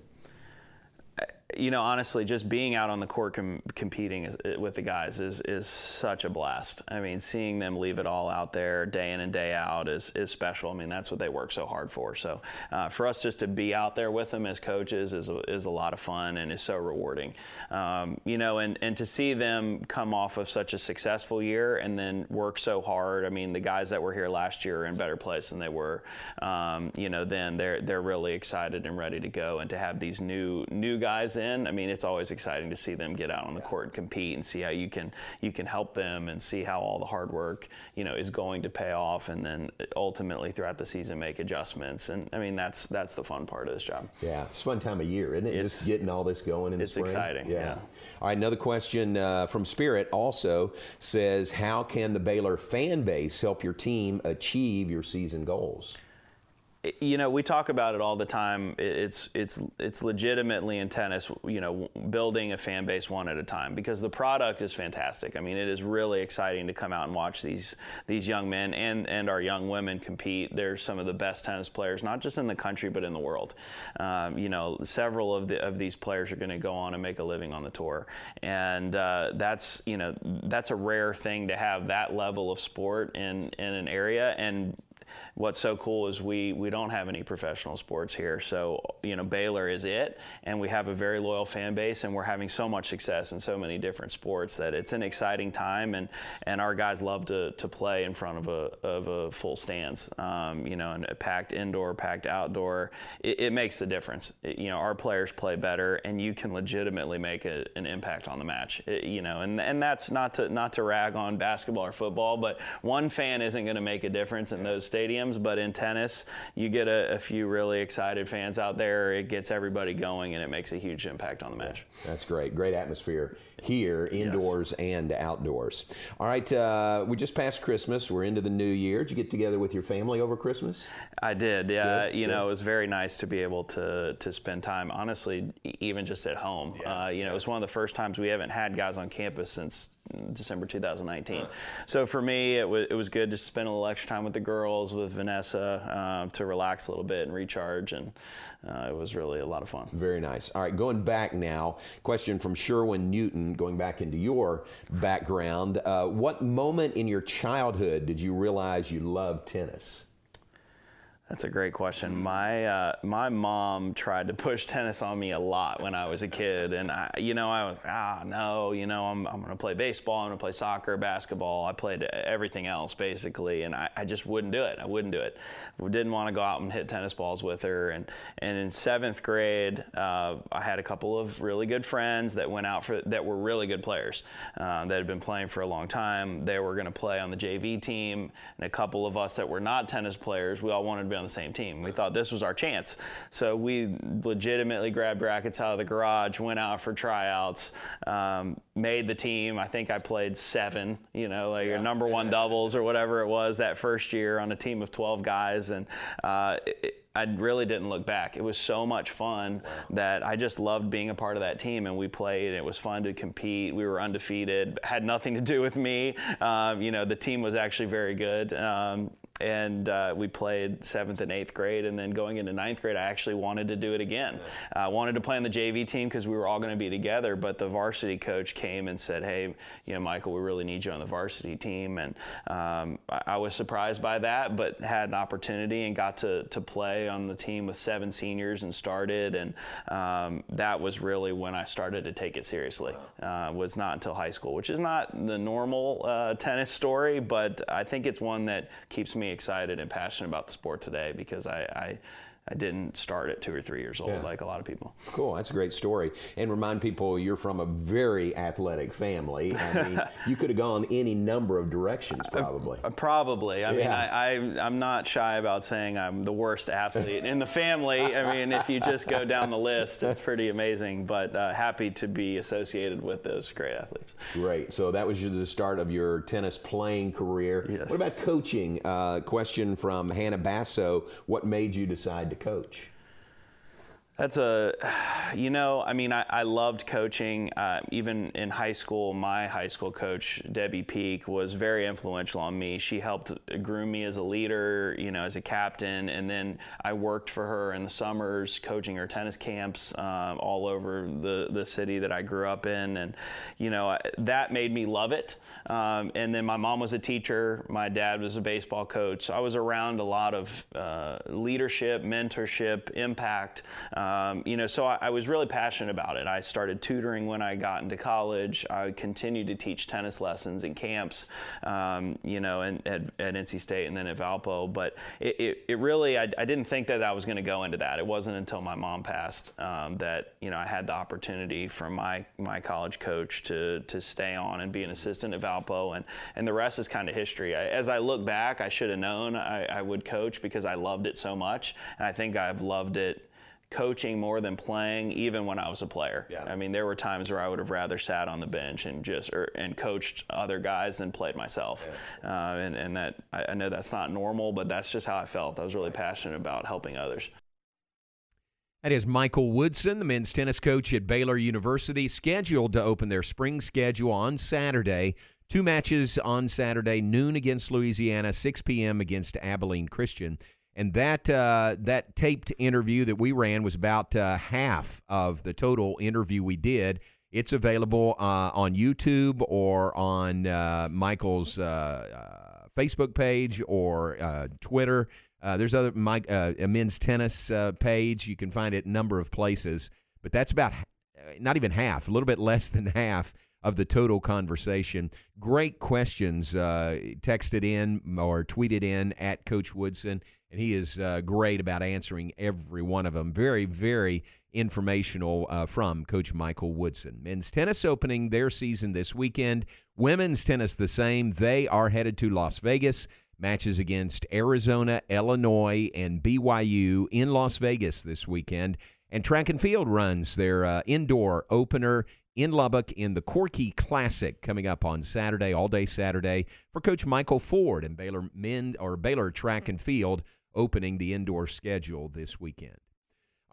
Q: You know, honestly, just being out on the court com- competing is, with the guys is is such a blast. I mean, seeing them leave it all out there day in and day out is is special. I mean, that's what they work so hard for. So, uh, for us just to be out there with them as coaches is a, is a lot of fun and is so rewarding. Um, you know, and and to see them come off of such a successful year and then work so hard. I mean, the guys that were here last year are in better place than they were. Um, you know, then they're they're really excited and ready to go, and to have these new new guys in. I mean, it's always exciting to see them get out on the court and compete and see how you can you can help them and see how all the hard work you know is going to pay off, and then ultimately throughout the season make adjustments. And I mean, that's that's the fun part of this job.
E: Yeah, it's a fun time of year, isn't it? Just getting all this going in the
Q: it's
E: spring.
Q: exciting, yeah.
E: All right, another question uh, from Spirit also says, "How can the Baylor fan base help your team achieve your season goals?"
Q: You know we talk about it all the time. It's it's it's legitimately in tennis you know building a fan base one at a time because the product is fantastic. I mean it is really exciting to come out and watch these these young men and and our young women compete. They're some of the best tennis players not just in the country but in the world. Um, you know several of the of these players are going to go on and make a living on the tour. And uh, that's you know that's a rare thing to have that level of sport in in an area. And what's so cool is we we don't have any professional sports here. So you know Baylor is it, and we have a very loyal fan base, and we're having so much success in so many different sports that it's an exciting time, and and our guys love to to play in front of a of a full stands, um, you know, and packed indoor, packed outdoor. It, it makes the difference. It, you know, our players play better, and you can legitimately make a, an impact on the match. It, you know, and and that's not to not to rag on basketball or football, but one fan isn't going to make a difference in those stadiums. But in tennis, you get a, a, few really excited fans out there. It gets everybody going, and it makes a huge impact on the match.
E: That's great. Great atmosphere here, indoors yes. and outdoors. All right, uh, we just passed Christmas. We're into the new year. Did you get together with your family over Christmas?
Q: I did. Yeah, Good. you Good. know, it was very nice to be able to to spend time. Honestly, even just at home. Yeah. Uh, you know, it was one of the first times we haven't had guys on campus since December 2019. So for me, it was it was good to spend a little extra time with the girls, with Vanessa, uh, to relax a little bit and recharge, and uh, it was really a lot of fun.
E: Very nice. All right, going back now, question from Sherwin Newton, going back into your background. Uh, what moment in your childhood did you realize you loved tennis?
Q: That's a great question. My uh, my mom tried to push tennis on me a lot when I was a kid, and I, you know, I was ah no, you know, I'm I'm gonna play baseball, I'm gonna play soccer, basketball. I played everything else basically, and I, I just wouldn't do it. I wouldn't do it. We didn't want to go out and hit tennis balls with her, and and in seventh grade, uh, I had a couple of really good friends that went out for that were really good players uh, that had been playing for a long time. They were gonna play on the JV team, and a couple of us that were not tennis players, we all wanted to be on the same team. We thought this was our chance. So we legitimately grabbed rackets out of the garage, went out for tryouts, um, made the team. I think I played seven, you know, like yeah. number one doubles or whatever it was that first year on a team of 12 guys. And uh, it, I really didn't look back. It was so much fun that I just loved being a part of that team, and we played. It was fun to compete. We were undefeated. Had nothing to do with me. Um, you know, the team was actually very good. Um, and uh, we played seventh and eighth grade. And then going into ninth grade, I actually wanted to do it again. I uh, wanted to play on the JV team because we were all going to be together. But the varsity coach came and said, "Hey, you know, Michael, we really need you on the varsity team." And um, I, I, was surprised by that, but had an opportunity and got to to play on the team with seven seniors and started. And um, that was really when I started to take it seriously. Uh, was not until high school, which is not the normal uh, tennis story, but I think it's one that keeps me excited and passionate about the sport today because I, I I didn't start at two or three years old yeah. like a lot of people.
E: Cool, that's a great story. And remind people you're from a very athletic family. I mean, you could have gone any number of directions, probably.
Q: Uh, probably. I yeah. mean, I, I, am not shy about saying I'm the worst athlete in the family. I mean, if you just go down the list, it's pretty amazing. But uh, happy to be associated with those great athletes.
E: Great. So that was the start of your tennis playing career.
Q: Yes.
E: What about coaching? Uh, question from Hannah Basso: What made you decide to coach?
Q: That's a, you know, I mean, I, I loved coaching. Uh, even in high school, my high school coach, Debbie Peak, was very influential on me. She helped groom me as a leader, you know, as a captain. And then I worked for her in the summers, coaching her tennis camps um, all over the, the city that I grew up in. And, you know, that made me love it. Um, and then my mom was a teacher, my dad was a baseball coach. So I was around a lot of uh, leadership, mentorship, impact. Um, you know, so I, I, was really passionate about it. I started tutoring when I got into college. I continued to teach tennis lessons in camps, um, you know, and, at, at, NC State and then at Valpo. But it, it, it really, I, I, didn't think that I was going to go into that. It wasn't until my mom passed um, that, you know, I had the opportunity from my, my college coach to, to stay on and be an assistant at Valpo Valpo, and, and the rest is kind of history. I, as I look back, I should have known I, I would coach because I loved it so much, and I think I've loved it coaching more than playing, even when I was a player. Yeah. I mean, there were times where I would have rather sat on the bench and just or, and coached other guys than played myself. Yeah. Uh, and, and that I, I know that's not normal, but that's just how I felt. I was really passionate about helping others.
E: That is Michael Woodson, the men's tennis coach at Baylor University, scheduled to open their spring schedule on Saturday. Two matches on Saturday, noon against Louisiana, 6 p.m. against Abilene Christian. And that uh, that taped interview that we ran was about uh, half of the total interview we did. It's available uh, on YouTube or on uh, Michael's uh, uh, Facebook page or Twitter. there's other Mike, a men's tennis page. You can find it a number of places, but that's about not even half, a little bit less than half of the total conversation. Great questions uh, texted in or tweeted in at Coach Woodson, and he is uh, great about answering every one of them. Very, very informational uh, from Coach Michael Woodson. Men's tennis opening their season this weekend. Women's tennis the same. They are headed to Las Vegas. Matches against Arizona, Illinois, and BYU in Las Vegas this weekend. And track and field runs their uh, indoor opener in Lubbock in the Corky Classic coming up on Saturday, all day Saturday, for Coach Michael Ford and Baylor men or Baylor Track and Field opening the indoor schedule this weekend.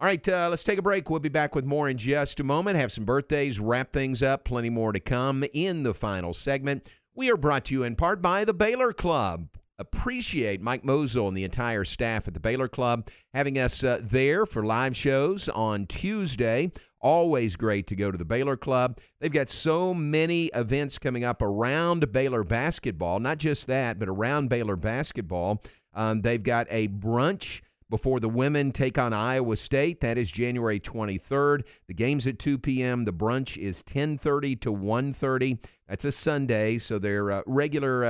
E: All right, uh, let's take a break. We'll be back with more in just a moment. Have some birthdays, wrap things up, plenty more to come in the final segment. We are brought to you in part by the Baylor Club. Appreciate Mike Mosel and the entire staff at the Baylor Club having us uh, there for live shows on Tuesday. Always great to go to the Baylor Club. They've got so many events coming up around Baylor basketball. Not just that, but around Baylor basketball. Um, they've got a brunch before the women take on Iowa State. That is January 23rd. The game's at 2 p.m. The brunch is 10:30 to 1:30. That's a Sunday, so they're uh, regular,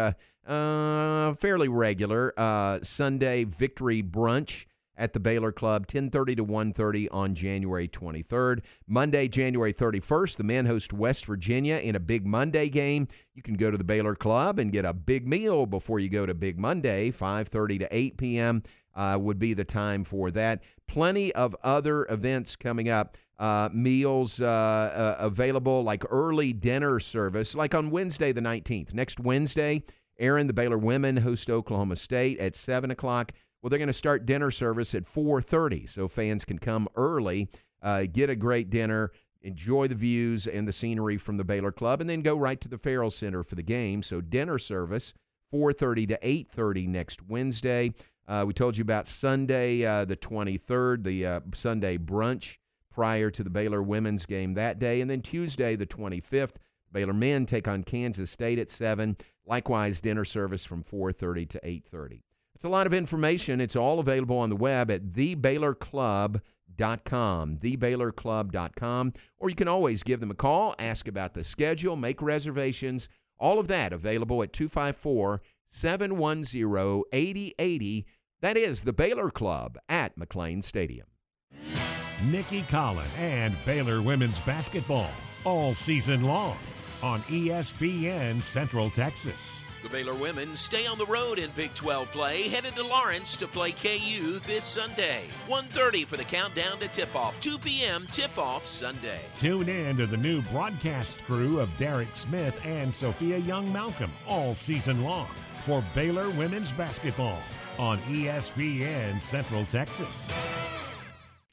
E: uh, uh, fairly regular uh, Sunday victory brunch at the Baylor Club, 10:30 to 1:30 on January 23rd. Monday, January 31st, the men host West Virginia in a Big Monday game. You can go to the Baylor Club and get a big meal before you go to Big Monday, 5:30 to 8 p.m. Uh, would be the time for that. Plenty of other events coming up. Uh, meals uh, uh available, like early dinner service, like on Wednesday the 19th. Next Wednesday, Aaron, the Baylor women host Oklahoma State at 7 o'clock. Well, they're going to start dinner service at 4:30, so fans can come early, uh, get a great dinner, enjoy the views and the scenery from the Baylor Club, and then go right to the Ferrell Center for the game. So dinner service 4:30 to 8:30 next Wednesday. Uh, we told you about Sunday, uh, the 23rd, the uh, Sunday brunch prior to the Baylor women's game that day, and then Tuesday, the 25th. Baylor men take on Kansas State at 7. Likewise, dinner service from 4:30 to 8:30. It's a lot of information. It's all available on the web at thebaylorclub.com, thebaylorclub.com, or you can always give them a call, ask about the schedule, make reservations. All of that available at 254 710 8080. That is the Baylor Club at McLane Stadium.
J: Nicki Collen and Baylor women's basketball all season long on ESPN Central Texas.
K: The Baylor women stay on the road in Big 12 play, headed to Lawrence to play KU this Sunday. 1.30 for the countdown to tip-off. 2 p.m. tip-off Sunday.
J: Tune in to the new broadcast crew of Derek Smith and Sophia Young-Malcolm all season long for Baylor women's basketball on ESPN Central Texas.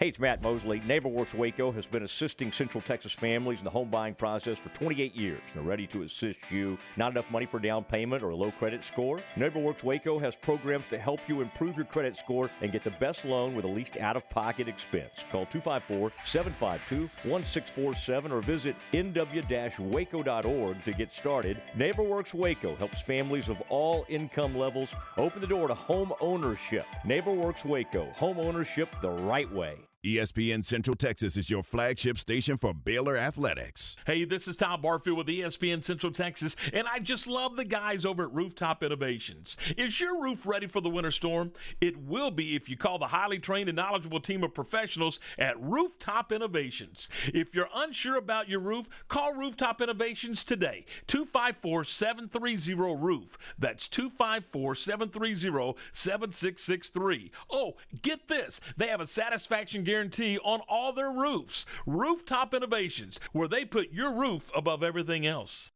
R: Hey, it's Matt Mosley. NeighborWorks Waco has been assisting Central Texas families in the home buying process for 28 years. They're ready to assist you. Not enough money for down payment or a low credit score? NeighborWorks Waco has programs to help you improve your credit score and get the best loan with the least out of pocket expense. Call 254 752 1647 or visit nw waco.org to get started. NeighborWorks Waco helps families of all income levels open the door to home ownership. NeighborWorks Waco, home ownership the right way.
A: ESPN Central Texas is your flagship station for Baylor Athletics.
S: Hey, this is Tom Barfield with ESPN Central Texas, and I just love the guys over at Rooftop Innovations. Is your roof ready for the winter storm? It will be if you call the highly trained and knowledgeable team of professionals at Rooftop Innovations. If you're unsure about your roof, call Rooftop Innovations today. 254 730 Roof. That's 254 730 7663. Oh, get this they have a satisfaction guarantee guarantee on all their roofs. Rooftop Innovations, where they put your roof above everything else.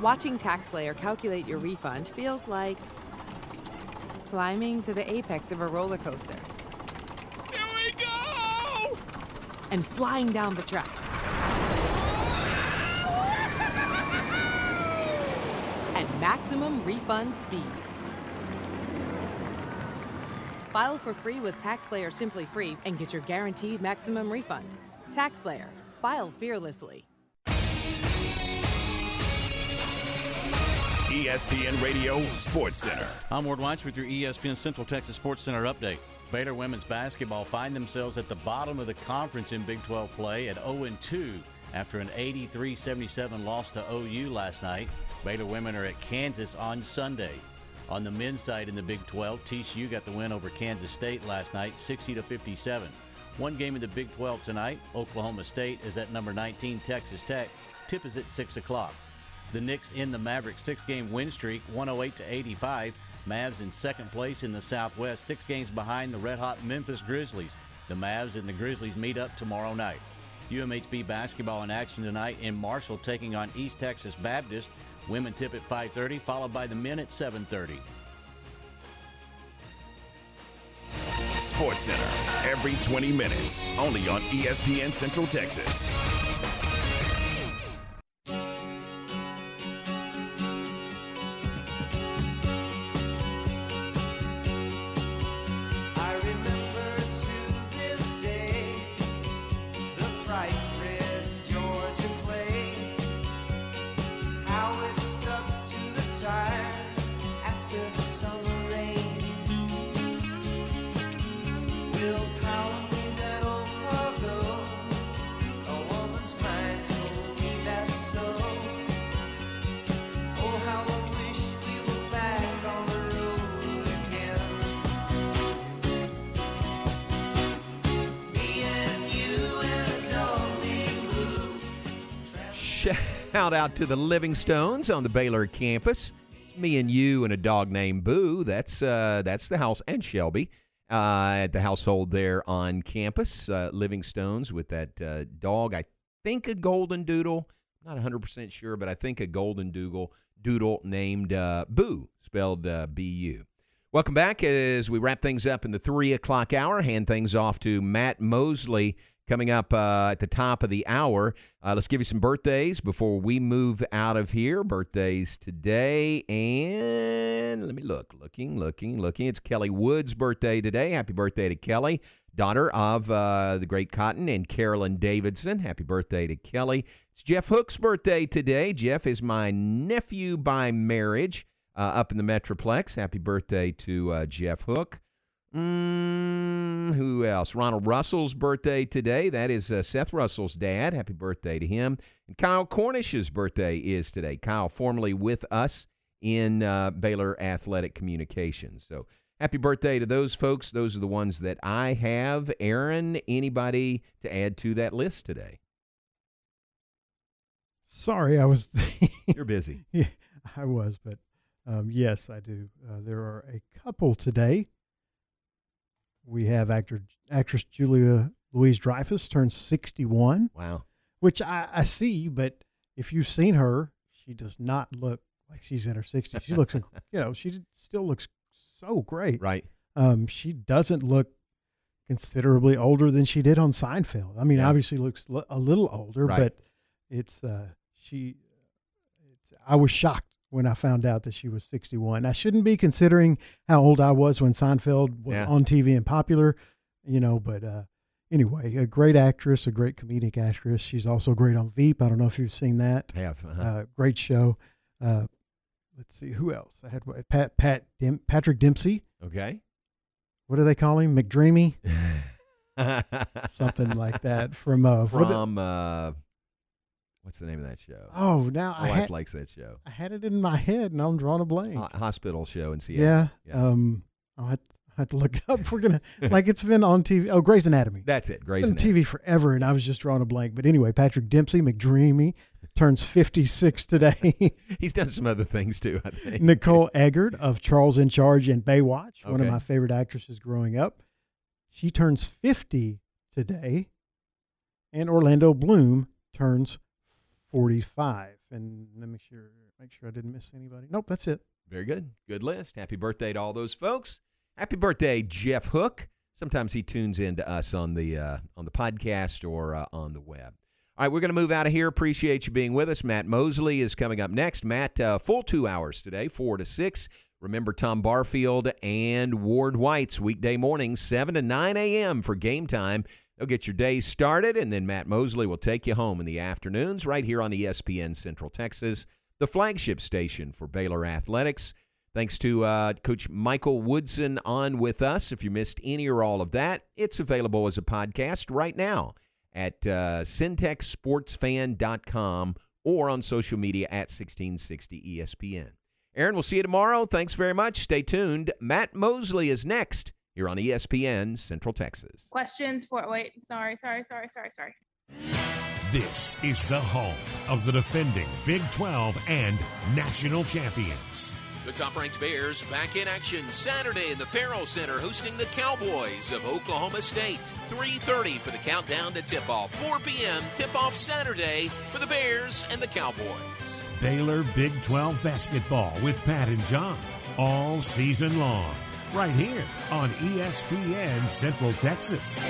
T: Watching TaxSlayer calculate your refund feels like climbing to the apex of a roller coaster.
S: Here we go!
T: And flying down the tracks. At maximum refund speed. File for free with TaxSlayer Simply Free and get your guaranteed maximum refund. TaxSlayer. File fearlessly.
A: ESPN Radio Sports Center.
P: I'm Ward Weitz with your ESPN Central Texas Sports Center update. Baylor women's basketball find themselves at the bottom of the conference in Big 12 play at 0 2 after an 83 77 loss to OU last night. Baylor women are at Kansas on Sunday. On the men's side in the Big 12, TCU got the win over Kansas State last night, 60 to 57. One game in the Big 12 tonight. Oklahoma State is at number 19 Texas Tech. Tip is at 6 o'clock. The Knicks in the Mavericks six-game win streak, 108 to 85. Mavs in second place in the Southwest, six games behind the red-hot Memphis Grizzlies. The Mavs and the Grizzlies meet up tomorrow night. UMHB basketball in action tonight in Marshall taking on East Texas Baptist. Women tip at 5:30, followed by the men at 7:30.
A: Sports Center every 20 minutes, only on ESPN Central Texas.
E: Shout out to the Livingstones on the Baylor campus. It's me and you and a dog named Boo. That's uh, that's the house and Shelby uh, at the household there on campus. Uh, Livingstones with that uh, dog. I think a golden doodle. Not 100% sure, but I think a golden doodle doodle named uh, Boo, spelled uh, B-U. Welcome back as we wrap things up in the three o'clock hour. Hand things off to Matt Mosley coming up uh, at the top of the hour. Uh, let's give you some birthdays before we move out of here. Birthdays today, and let me look, looking, looking, looking. It's Kelly Wood's birthday today. Happy birthday to Kelly, daughter of uh, the great Cotton and Carolyn Davidson. Happy birthday to Kelly. It's Jeff Hook's birthday today. Jeff is my nephew by marriage uh, up in the Metroplex. Happy birthday to uh, Jeff Hook. Mm, who else? Ronald Russell's birthday today. That is uh, Seth Russell's dad. Happy birthday to him. And Kyle Cornish's birthday is today. Kyle, formerly with us in uh, Baylor Athletic Communications. So happy birthday to those folks. Those are the ones that I have. Aaron, anybody to add to that list today?
F: Sorry, I was.
E: You're busy.
F: yeah, I was, but um, yes, I do. Uh, there are a couple today. We have actor actress Julia Louise Dreyfus turns 61.
E: Wow.
F: Which I, I see, but if you've seen her, she does not look like she's in her 60s. She looks, you know, she still looks so great.
E: Right.
F: Um, she doesn't look considerably older than she did on Seinfeld. I mean,
E: Yeah.
F: obviously looks l- a little older,
E: Right.
F: but it's uh, she. It's, I was shocked when I found out that she was 61. I shouldn't be considering how old I was when Seinfeld was
E: Yeah.
F: on TV and popular, you know. But uh, anyway, a great actress, a great comedic actress. She's also great on Veep. I don't know if you've seen that.
E: Have, uh-huh.
F: Uh, great show. Uh, let's see who else. I had Pat Pat Dim, Patrick Dempsey.
E: Okay.
F: What do they call him? McDreamy. Something like that from uh,
E: From uh, what's the name of that show?
F: Oh, now
E: My
F: I
E: wife
F: had-
E: likes that show.
F: I had it in my head and I'm drawing a blank.
E: Ho- hospital show in Seattle.
F: yeah.
E: yeah.
F: Um, I'll have, I'll have to look it up. We're gonna like it's been on TV. Oh, Grey's Anatomy.
E: That's it. Grey's
F: It's been on TV forever, and I was just drawing a blank. But anyway, Patrick Dempsey, McDreamy, turns 56 today.
E: He's done some other things too. I think.
F: Nicole Eggert of Charles in Charge and Baywatch, one of my favorite actresses growing up. She turns 50 today. And Orlando Bloom turns 45. And let me sure make sure I didn't miss anybody. Nope, that's it.
E: Very good. Good list. Happy birthday to all those folks. Happy birthday, Jeff Hook. Sometimes he tunes in to us on the uh, on the podcast or uh, on the web. All right, we're going to move out of here. Appreciate you being with us. Matt Mosley is coming up next. Matt, uh, full two hours today, four to six. Remember Tom Barfield and Ward White's weekday mornings, seven to nine a.m. for game time. They'll get your day started, and then Matt Mosley will take you home in the afternoons right here on ESPN Central Texas, the flagship station for Baylor Athletics. Thanks to uh, Coach Michael Woodson on with us. If you missed any or all of that, it's available as a podcast right now at uh, centexsportsfan.com or on social media at 1660 ESPN. Aaron, we'll see you tomorrow. Thanks very much. Stay tuned. Matt Mosley is next here on ESPN Central Texas.
U: Questions for wait, sorry, sorry, sorry, sorry, sorry.
J: This is the home of the defending Big 12 and national champions.
K: The top-ranked Bears back in action Saturday in the Ferrell Center hosting the Cowboys of Oklahoma State. 3.30 for the countdown to tip-off. 4 p.m. tip-off Saturday for the Bears and the Cowboys.
J: Baylor Big 12 basketball with Pat and John all season long right here on ESPN Central Texas.